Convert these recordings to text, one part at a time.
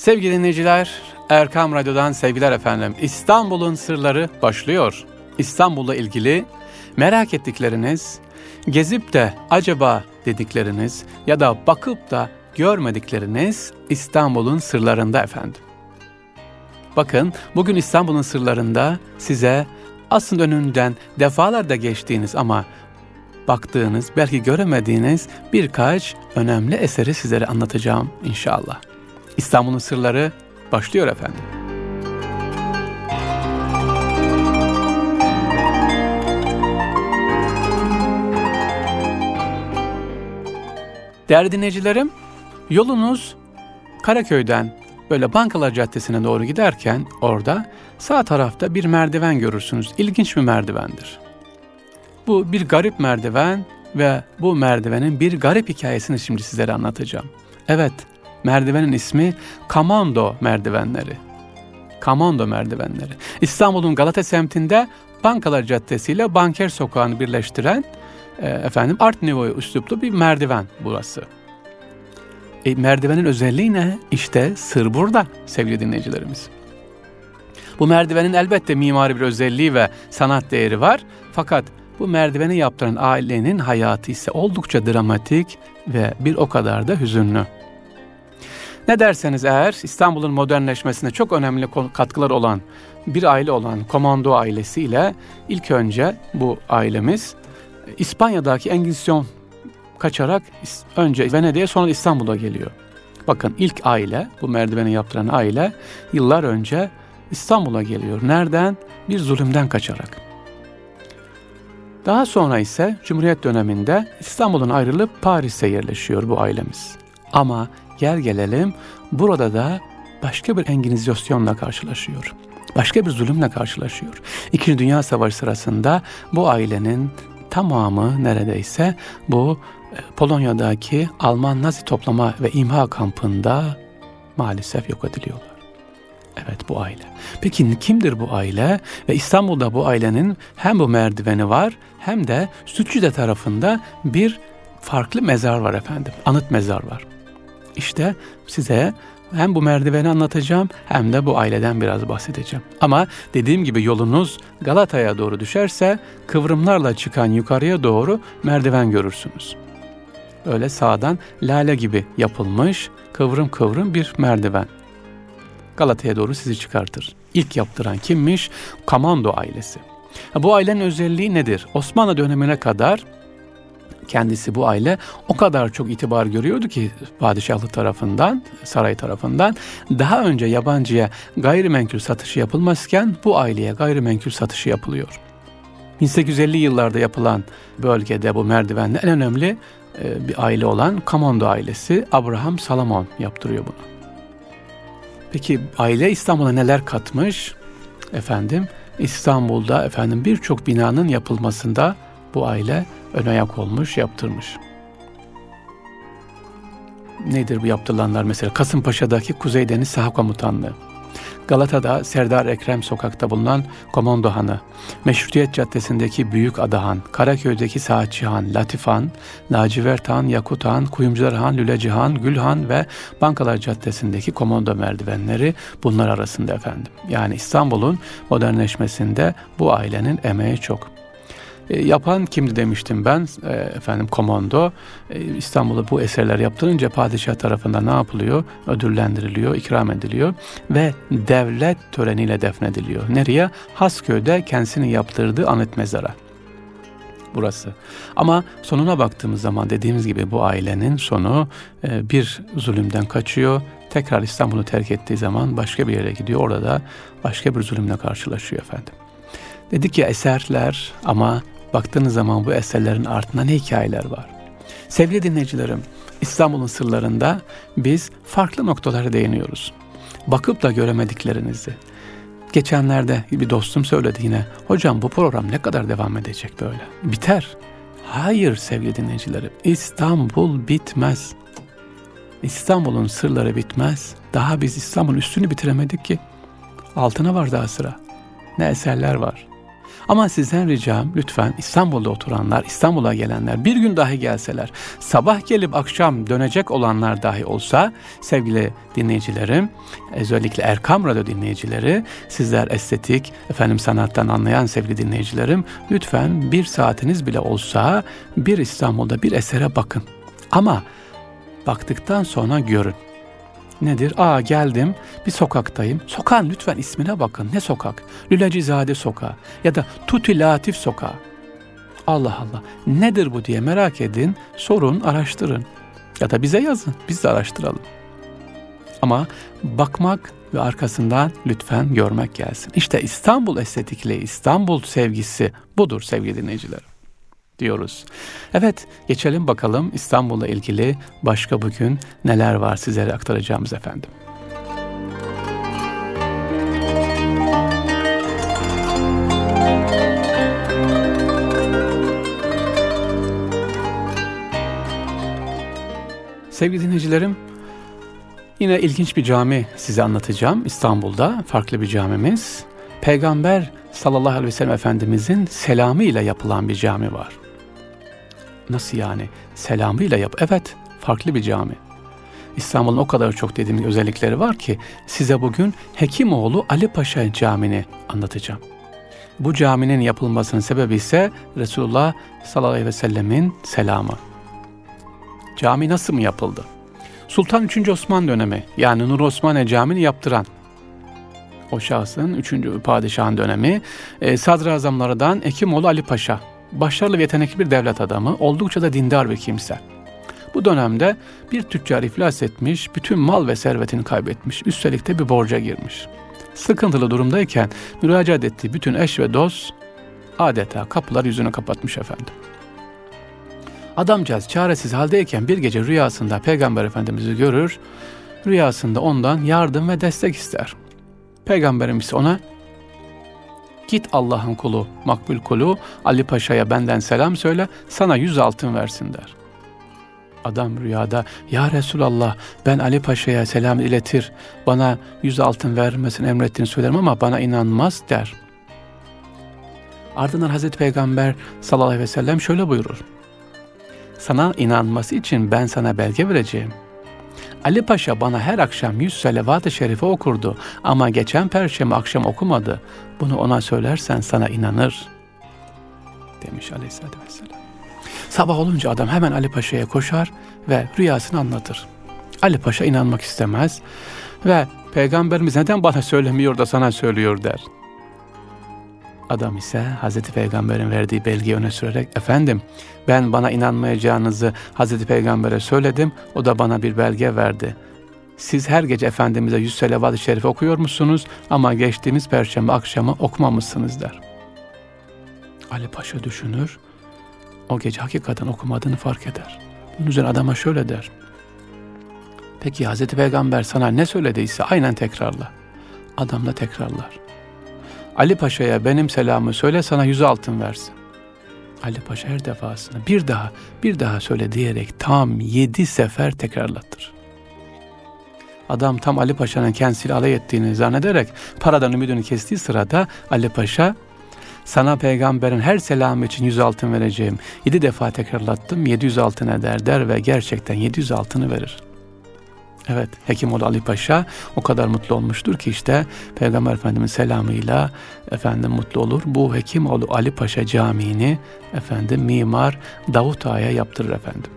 Sevgili dinleyiciler, Erkam Radyo'dan sevgiler efendim. İstanbul'un sırları başlıyor. İstanbul'la ilgili merak ettikleriniz, gezip de acaba dedikleriniz ya da bakıp da görmedikleriniz İstanbul'un sırlarında efendim. Bakın bugün İstanbul'un sırlarında size aslında önünden defalarda geçtiğiniz ama baktığınız, belki göremediğiniz birkaç önemli eseri sizlere anlatacağım inşallah. İstanbul'un sırları başlıyor efendim. Değerli dinleyicilerim, yolunuz Karaköy'den böyle Bankalar Caddesi'ne doğru giderken orada sağ tarafta bir merdiven görürsünüz. İlginç bir merdivendir. Bu bir garip merdiven ve bu merdivenin bir garip hikayesini şimdi sizlere anlatacağım. Evet, merdivenin ismi Kamando merdivenleri. Kamando merdivenleri. İstanbul'un Galata semtinde Bankalar Caddesi ile Banker Sokağı'nı birleştiren e, efendim Art Nouveau üsluplu bir merdiven burası. E, merdivenin özelliği ne? İşte sır burada sevgili dinleyicilerimiz. Bu merdivenin elbette mimari bir özelliği ve sanat değeri var. Fakat bu merdiveni yaptıran ailenin hayatı ise oldukça dramatik ve bir o kadar da hüzünlü. Ne derseniz eğer İstanbul'un modernleşmesine çok önemli katkılar olan bir aile olan Komando ailesiyle ilk önce bu ailemiz İspanya'daki Engizisyon kaçarak önce Venedik'e sonra İstanbul'a geliyor. Bakın ilk aile, bu merdiveni yaptıran aile yıllar önce İstanbul'a geliyor. Nereden? Bir zulümden kaçarak. Daha sonra ise Cumhuriyet döneminde İstanbul'un ayrılıp Paris'e yerleşiyor bu ailemiz. Ama gel gelelim burada da başka bir enginizasyonla karşılaşıyor. Başka bir zulümle karşılaşıyor. İkinci Dünya Savaşı sırasında bu ailenin tamamı neredeyse bu e, Polonya'daki Alman Nazi toplama ve imha kampında maalesef yok ediliyorlar. Evet bu aile. Peki kimdir bu aile? Ve İstanbul'da bu ailenin hem bu merdiveni var hem de Sütçüde tarafında bir farklı mezar var efendim. Anıt mezar var. İşte size hem bu merdiveni anlatacağım hem de bu aileden biraz bahsedeceğim. Ama dediğim gibi yolunuz Galata'ya doğru düşerse kıvrımlarla çıkan yukarıya doğru merdiven görürsünüz. Öyle sağdan lale gibi yapılmış kıvrım kıvrım bir merdiven. Galata'ya doğru sizi çıkartır. İlk yaptıran kimmiş? Kamando ailesi. Bu ailenin özelliği nedir? Osmanlı dönemine kadar kendisi bu aile o kadar çok itibar görüyordu ki padişahlık tarafından, saray tarafından daha önce yabancıya gayrimenkul satışı yapılmazken bu aileye gayrimenkul satışı yapılıyor. 1850 yıllarda yapılan bölgede bu merdivenle en önemli e, bir aile olan Kamondo ailesi Abraham Salomon yaptırıyor bunu. Peki aile İstanbul'a neler katmış? Efendim İstanbul'da efendim birçok binanın yapılmasında bu aile ön ayak olmuş, yaptırmış. Nedir bu yaptırılanlar mesela? Kasımpaşa'daki Kuzey Deniz Saha Komutanlığı. Galata'da Serdar Ekrem Sokak'ta bulunan Komando Hanı, Meşrutiyet Caddesi'ndeki Büyük Adahan, Karaköy'deki Saatçi Han, Latif Han, Lacivert Han, Yakut Han, Kuyumcular Han, Lüleci Han, Gül Han ve Bankalar Caddesi'ndeki komando merdivenleri bunlar arasında efendim. Yani İstanbul'un modernleşmesinde bu ailenin emeği çok. E, yapan kimdi demiştim ben e, efendim komando e, İstanbul'da bu eserler yaptırınca padişah tarafından ne yapılıyor? Ödüllendiriliyor, ikram ediliyor ve devlet töreniyle defnediliyor. Nereye? Hasköy'de kendisini yaptırdığı anıt mezara burası. Ama sonuna baktığımız zaman dediğimiz gibi bu ailenin sonu e, bir zulümden kaçıyor. Tekrar İstanbul'u terk ettiği zaman başka bir yere gidiyor. Orada da başka bir zulümle karşılaşıyor efendim. Dedik ya eserler ama Baktığınız zaman bu eserlerin ardında ne hikayeler var? Sevgili dinleyicilerim, İstanbul'un sırlarında biz farklı noktalara değiniyoruz. Bakıp da göremediklerinizi. Geçenlerde bir dostum söyledi yine, hocam bu program ne kadar devam edecek böyle? Biter. Hayır sevgili dinleyicilerim, İstanbul bitmez. İstanbul'un sırları bitmez. Daha biz İstanbul'un üstünü bitiremedik ki. Altına var daha sıra. Ne eserler var. Ama sizden ricam lütfen İstanbul'da oturanlar, İstanbul'a gelenler bir gün dahi gelseler, sabah gelip akşam dönecek olanlar dahi olsa sevgili dinleyicilerim, özellikle Erkam Radyo dinleyicileri, sizler estetik, efendim sanattan anlayan sevgili dinleyicilerim, lütfen bir saatiniz bile olsa bir İstanbul'da bir esere bakın. Ama baktıktan sonra görün. Nedir? Aa geldim bir sokaktayım. Sokağın lütfen ismine bakın. Ne sokak? Lülecizade sokağı ya da Tuti Latif sokağı. Allah Allah nedir bu diye merak edin, sorun, araştırın. Ya da bize yazın, biz de araştıralım. Ama bakmak ve arkasından lütfen görmek gelsin. İşte İstanbul estetikliği, İstanbul sevgisi budur sevgili dinleyiciler diyoruz. Evet geçelim bakalım İstanbul'la ilgili başka bugün neler var sizlere aktaracağımız efendim. Sevgili dinleyicilerim, yine ilginç bir cami size anlatacağım. İstanbul'da farklı bir camimiz. Peygamber sallallahu aleyhi ve sellem Efendimizin selamı ile yapılan bir cami var. Nasıl yani? Selamıyla yap. Evet, farklı bir cami. İstanbul'un o kadar çok dediğim özellikleri var ki size bugün Hekimoğlu Ali Paşa Camii'ni anlatacağım. Bu caminin yapılmasının sebebi ise Resulullah sallallahu aleyhi ve sellemin selamı. Cami nasıl mı yapıldı? Sultan 3. Osman dönemi yani Nur Osmaniye Camii'ni yaptıran o şahsın 3. padişahın dönemi e, sadrazamlardan Hekimoğlu Ali Paşa başarılı ve yetenekli bir devlet adamı, oldukça da dindar bir kimse. Bu dönemde bir tüccar iflas etmiş, bütün mal ve servetini kaybetmiş, üstelik de bir borca girmiş. Sıkıntılı durumdayken müracaat ettiği bütün eş ve dost adeta kapılar yüzünü kapatmış efendim. Adamcağız çaresiz haldeyken bir gece rüyasında Peygamber Efendimiz'i görür, rüyasında ondan yardım ve destek ister. Peygamberimiz ona Git Allah'ın kulu, makbul kulu Ali Paşa'ya benden selam söyle, sana yüz altın versin der. Adam rüyada, ya Resulallah ben Ali Paşa'ya selam iletir, bana yüz altın vermesini emrettiğini söylerim ama bana inanmaz der. Ardından Hazreti Peygamber sallallahu aleyhi ve sellem şöyle buyurur. Sana inanması için ben sana belge vereceğim.'' Ali Paşa bana her akşam yüz salavat-ı şerife okurdu ama geçen perşembe akşam okumadı. Bunu ona söylersen sana inanır. Demiş aleyhissalatü vesselam. Sabah olunca adam hemen Ali Paşa'ya koşar ve rüyasını anlatır. Ali Paşa inanmak istemez ve Peygamberimiz neden bana söylemiyor da sana söylüyor der. Adam ise Hazreti Peygamber'in verdiği belgeyi öne sürerek efendim ben bana inanmayacağınızı Hazreti Peygamber'e söyledim o da bana bir belge verdi. Siz her gece Efendimiz'e yüz selavat-ı şerif okuyor musunuz ama geçtiğimiz perşembe akşamı okumamışsınız der. Ali Paşa düşünür o gece hakikaten okumadığını fark eder. Bunun üzerine adama şöyle der. Peki Hazreti Peygamber sana ne söylediyse aynen tekrarla. Adam da tekrarlar. Ali Paşa'ya benim selamı söyle sana yüz altın versin. Ali Paşa her defasında bir daha bir daha söyle diyerek tam yedi sefer tekrarlatır. Adam tam Ali Paşa'nın kendisiyle alay ettiğini zannederek paradan ümidini kestiği sırada Ali Paşa sana peygamberin her selamı için yüz altın vereceğim. Yedi defa tekrarlattım yedi yüz altın eder der ve gerçekten yedi yüz altını verir. Evet Hekimoğlu Ali Paşa o kadar mutlu olmuştur ki işte Peygamber Efendimiz selamıyla efendim mutlu olur. Bu Hekimoğlu Ali Paşa Camii'ni efendim mimar Davut Ağa'ya yaptırır efendim.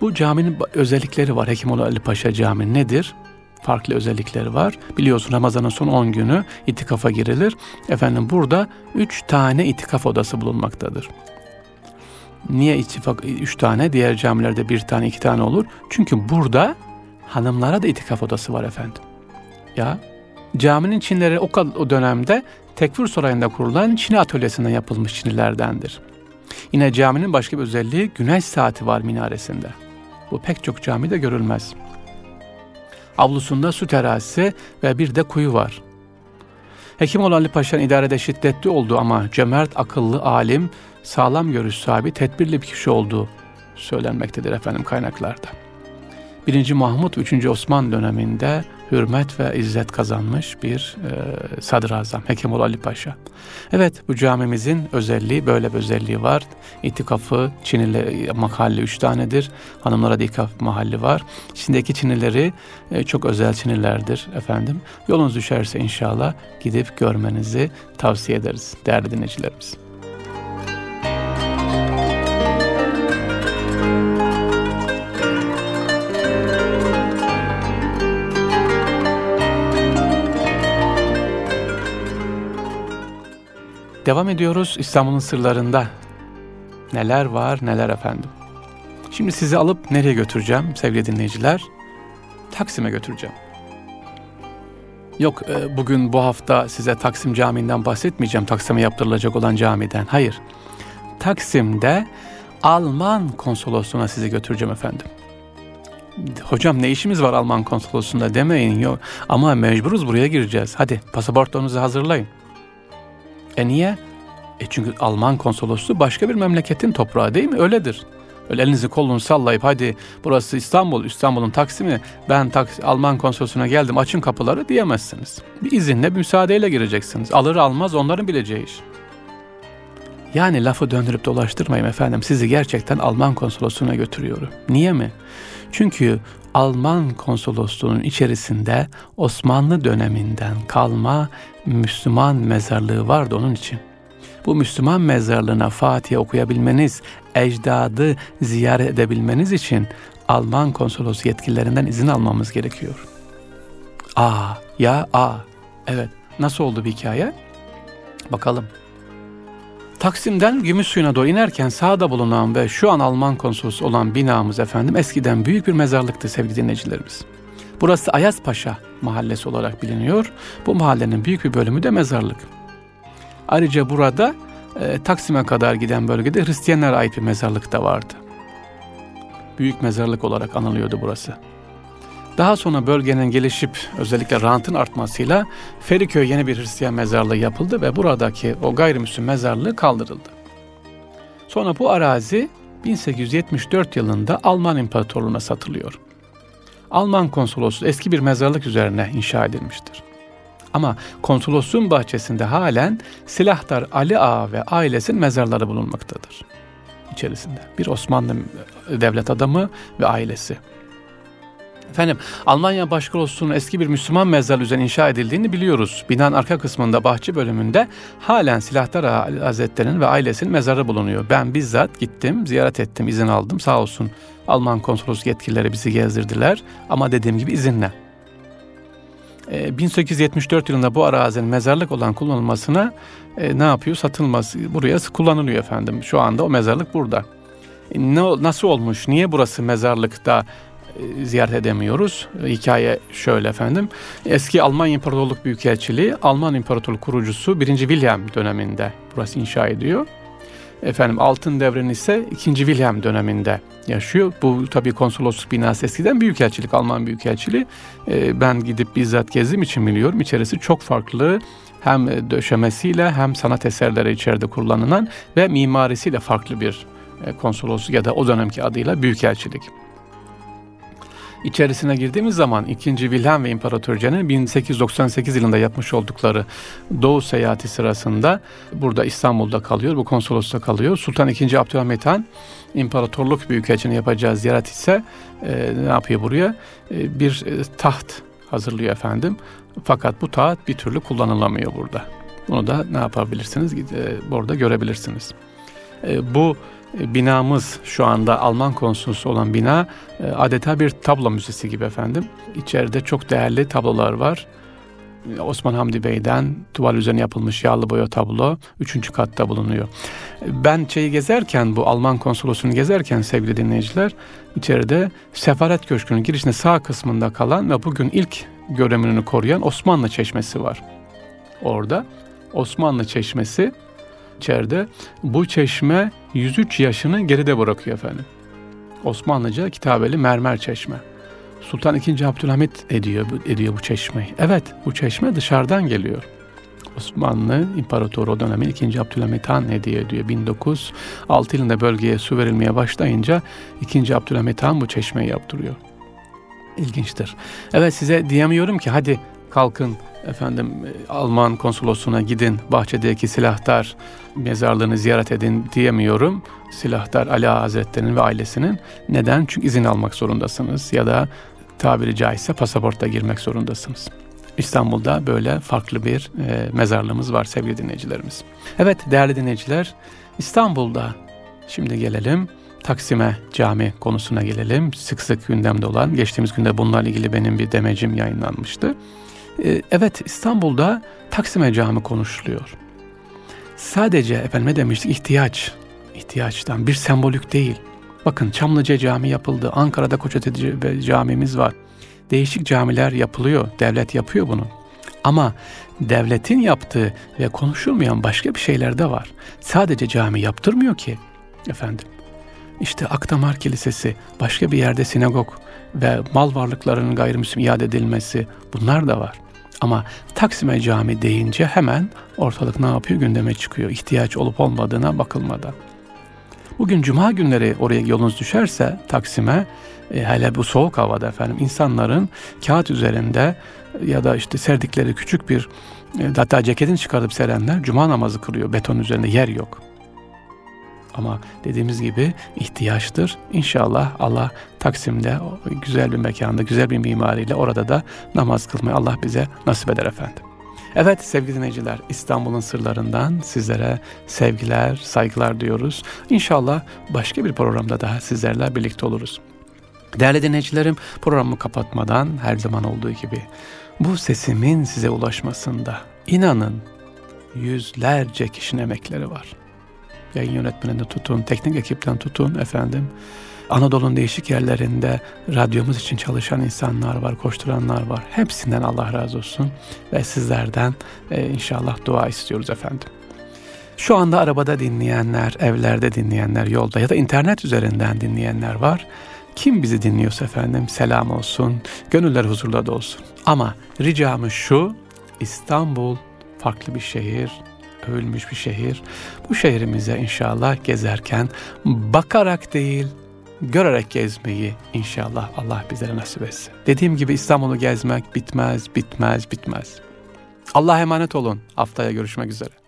Bu caminin özellikleri var. Hekimoğlu Ali Paşa Camii nedir? Farklı özellikleri var. Biliyorsun Ramazan'ın son 10 günü itikafa girilir. Efendim burada 3 tane itikaf odası bulunmaktadır. Niye ittifak üç tane, diğer camilerde bir tane, iki tane olur? Çünkü burada hanımlara da itikaf odası var efendim. Ya caminin çinleri o, o dönemde Tekfir Sarayı'nda kurulan Çin atölyesinden yapılmış çinilerdendir. Yine caminin başka bir özelliği güneş saati var minaresinde. Bu pek çok camide görülmez. Avlusunda su terazisi ve bir de kuyu var. Hekim olan Ali Paşa'nın idarede şiddetli olduğu ama cömert, akıllı, alim, sağlam görüş sahibi, tedbirli bir kişi olduğu söylenmektedir efendim kaynaklarda. 1. Mahmut 3. Osman döneminde hürmet ve izzet kazanmış bir e, sadrazam Hekimoğlu Ali Paşa. Evet bu camimizin özelliği böyle bir özelliği var. İtikafı Çinili mahalli üç tanedir. Hanımlara da itikaf mahalli var. İçindeki Çinileri e, çok özel Çinilerdir efendim. Yolunuz düşerse inşallah gidip görmenizi tavsiye ederiz değerli dinleyicilerimiz. Devam ediyoruz İstanbul'un sırlarında. Neler var neler efendim. Şimdi sizi alıp nereye götüreceğim sevgili dinleyiciler? Taksim'e götüreceğim. Yok e, bugün bu hafta size Taksim Camii'nden bahsetmeyeceğim. Taksim'e yaptırılacak olan camiden. Hayır. Taksim'de Alman konsolosluğuna sizi götüreceğim efendim. Hocam ne işimiz var Alman konsolosluğunda demeyin yok. Ama mecburuz buraya gireceğiz. Hadi pasaportlarınızı hazırlayın. E niye? E çünkü Alman konsolosluğu başka bir memleketin toprağı değil mi? Öyledir. Öyle elinizi kolunu sallayıp hadi burası İstanbul, İstanbul'un Taksim'i ben Taks Alman konsolosluğuna geldim açın kapıları diyemezsiniz. Bir izinle, bir müsaadeyle gireceksiniz. Alır almaz onların bileceği iş. Yani lafı döndürüp dolaştırmayayım efendim. Sizi gerçekten Alman konsolosluğuna götürüyorum. Niye mi? Çünkü Alman konsolosluğunun içerisinde Osmanlı döneminden kalma Müslüman mezarlığı vardı onun için. Bu Müslüman mezarlığına Fatiha okuyabilmeniz, ecdadı ziyaret edebilmeniz için Alman konsolos yetkililerinden izin almamız gerekiyor. Aa, ya a. Evet, nasıl oldu bir hikaye? Bakalım. Taksim'den Gümüşsuyu'na doğru inerken sağda bulunan ve şu an Alman konsolosu olan binamız efendim eskiden büyük bir mezarlıktı sevgili dinleyicilerimiz. Burası Ayazpaşa mahallesi olarak biliniyor. Bu mahallenin büyük bir bölümü de mezarlık. Ayrıca burada e, Taksim'e kadar giden bölgede Hristiyanlara ait bir mezarlık da vardı. Büyük mezarlık olarak anılıyordu burası. Daha sonra bölgenin gelişip özellikle rantın artmasıyla Feriköy yeni bir Hristiyan mezarlığı yapıldı ve buradaki o gayrimüslim mezarlığı kaldırıldı. Sonra bu arazi 1874 yılında Alman İmparatorluğu'na satılıyor. Alman konsolosluğu eski bir mezarlık üzerine inşa edilmiştir. Ama konsolosluğun bahçesinde halen Silahtar Ali Ağa ve ailesinin mezarları bulunmaktadır. İçerisinde bir Osmanlı devlet adamı ve ailesi. Efendim Almanya Başkonsolosluğu'nun eski bir Müslüman mezar üzerine inşa edildiğini biliyoruz. Binanın arka kısmında bahçe bölümünde halen Silahtar Hazretleri'nin ve ailesinin mezarı bulunuyor. Ben bizzat gittim, ziyaret ettim, izin aldım sağ olsun. Alman konsolosluk yetkilileri bizi gezdirdiler ama dediğim gibi izinle. 1874 ee, yılında bu arazinin mezarlık olan kullanılmasına e, ne yapıyor? Satılması buraya kullanılıyor efendim. Şu anda o mezarlık burada. E, ne, nasıl olmuş? Niye burası mezarlıkta ziyaret edemiyoruz. Hikaye şöyle efendim. Eski Alman İmparatorluk Büyükelçiliği Alman İmparatorluk kurucusu 1. William döneminde burası inşa ediyor. Efendim altın devrini ise 2. William döneminde yaşıyor. Bu tabii konsolosluk binası eskiden büyükelçilik, Alman büyükelçiliği. E, ben gidip bizzat gezdiğim için biliyorum. İçerisi çok farklı hem döşemesiyle hem sanat eserleri içeride kullanılan ve mimarisiyle farklı bir e, konsolosluk ya da o dönemki adıyla büyükelçilik içerisine girdiğimiz zaman 2. Wilhelm ve İmparatorce'nin 1898 yılında yapmış oldukları Doğu seyahati sırasında burada İstanbul'da kalıyor, bu konsolosluğa kalıyor. Sultan II. Abdülhamit Han İmparatorluk Büyükelçini yapacağı ziyaret ise e, ne yapıyor buraya? E, bir e, taht hazırlıyor efendim. Fakat bu taht bir türlü kullanılamıyor burada. Bunu da ne yapabilirsiniz? E, burada görebilirsiniz. E, bu binamız şu anda Alman konsolosu olan bina e, adeta bir tablo müzesi gibi efendim. İçeride çok değerli tablolar var. Osman Hamdi Bey'den tuval üzerine yapılmış yağlı boya tablo üçüncü katta bulunuyor. Ben şeyi gezerken bu Alman konsolosunu gezerken sevgili dinleyiciler içeride Sefaret Köşkü'nün girişinde sağ kısmında kalan ve bugün ilk görevini koruyan Osmanlı Çeşmesi var. Orada Osmanlı Çeşmesi içeride bu çeşme 103 yaşını geride bırakıyor efendim. Osmanlıca kitabeli mermer çeşme. Sultan II. Abdülhamit ediyor, ediyor bu çeşmeyi. Evet bu çeşme dışarıdan geliyor. Osmanlı İmparatoru o dönemin 2. Abdülhamit Han hediye ediyor. 1906 yılında bölgeye su verilmeye başlayınca 2. Abdülhamit Han bu çeşmeyi yaptırıyor. İlginçtir. Evet size diyemiyorum ki hadi kalkın efendim Alman konsolosluğuna gidin bahçedeki silahtar mezarlığını ziyaret edin diyemiyorum. Silahtar Ali Hazretleri'nin ve ailesinin. Neden? Çünkü izin almak zorundasınız ya da tabiri caizse pasaporta girmek zorundasınız. İstanbul'da böyle farklı bir e, mezarlığımız var sevgili dinleyicilerimiz. Evet değerli dinleyiciler İstanbul'da şimdi gelelim Taksim'e cami konusuna gelelim. Sık sık gündemde olan geçtiğimiz günde bunlarla ilgili benim bir demecim yayınlanmıştı. E, evet İstanbul'da Taksim'e cami konuşuluyor. Sadece efendime demiştik ihtiyaç, ihtiyaçtan bir sembolik değil. Bakın Çamlıca Cami yapıldı. Ankara'da Kocaeli Camimiz var. Değişik camiler yapılıyor. Devlet yapıyor bunu. Ama devletin yaptığı ve konuşulmayan başka bir şeyler de var. Sadece cami yaptırmıyor ki efendim. İşte Akdamar Kilisesi, başka bir yerde sinagog ve mal varlıklarının gayrimüslim iade edilmesi bunlar da var. Ama Taksim'e cami deyince hemen ortalık ne yapıyor gündeme çıkıyor. İhtiyaç olup olmadığına bakılmadan. Bugün cuma günleri oraya yolunuz düşerse Taksim'e e, hele bu soğuk havada efendim insanların kağıt üzerinde ya da işte serdikleri küçük bir e, hatta ceketini çıkarıp serenler cuma namazı kılıyor. Beton üzerinde yer yok. Ama dediğimiz gibi ihtiyaçtır. İnşallah Allah Taksim'de güzel bir mekanda, güzel bir mimariyle orada da namaz kılmayı Allah bize nasip eder efendim. Evet sevgili dinleyiciler İstanbul'un sırlarından sizlere sevgiler, saygılar diyoruz. İnşallah başka bir programda daha sizlerle birlikte oluruz. Değerli dinleyicilerim programı kapatmadan her zaman olduğu gibi bu sesimin size ulaşmasında inanın yüzlerce kişinin emekleri var. Yayın yönetmeninde tutun, teknik ekipten tutun efendim. Anadolu'nun değişik yerlerinde radyomuz için çalışan insanlar var, koşturanlar var. Hepsinden Allah razı olsun ve sizlerden e, inşallah dua istiyoruz efendim. Şu anda arabada dinleyenler, evlerde dinleyenler, yolda ya da internet üzerinden dinleyenler var. Kim bizi dinliyorsa efendim selam olsun, gönüller huzurla da olsun. Ama ricamız şu, İstanbul farklı bir şehir, övülmüş bir şehir. Bu şehrimize inşallah gezerken bakarak değil, görerek gezmeyi inşallah Allah bizlere nasip etsin. Dediğim gibi İstanbul'u gezmek bitmez, bitmez, bitmez. Allah'a emanet olun. Haftaya görüşmek üzere.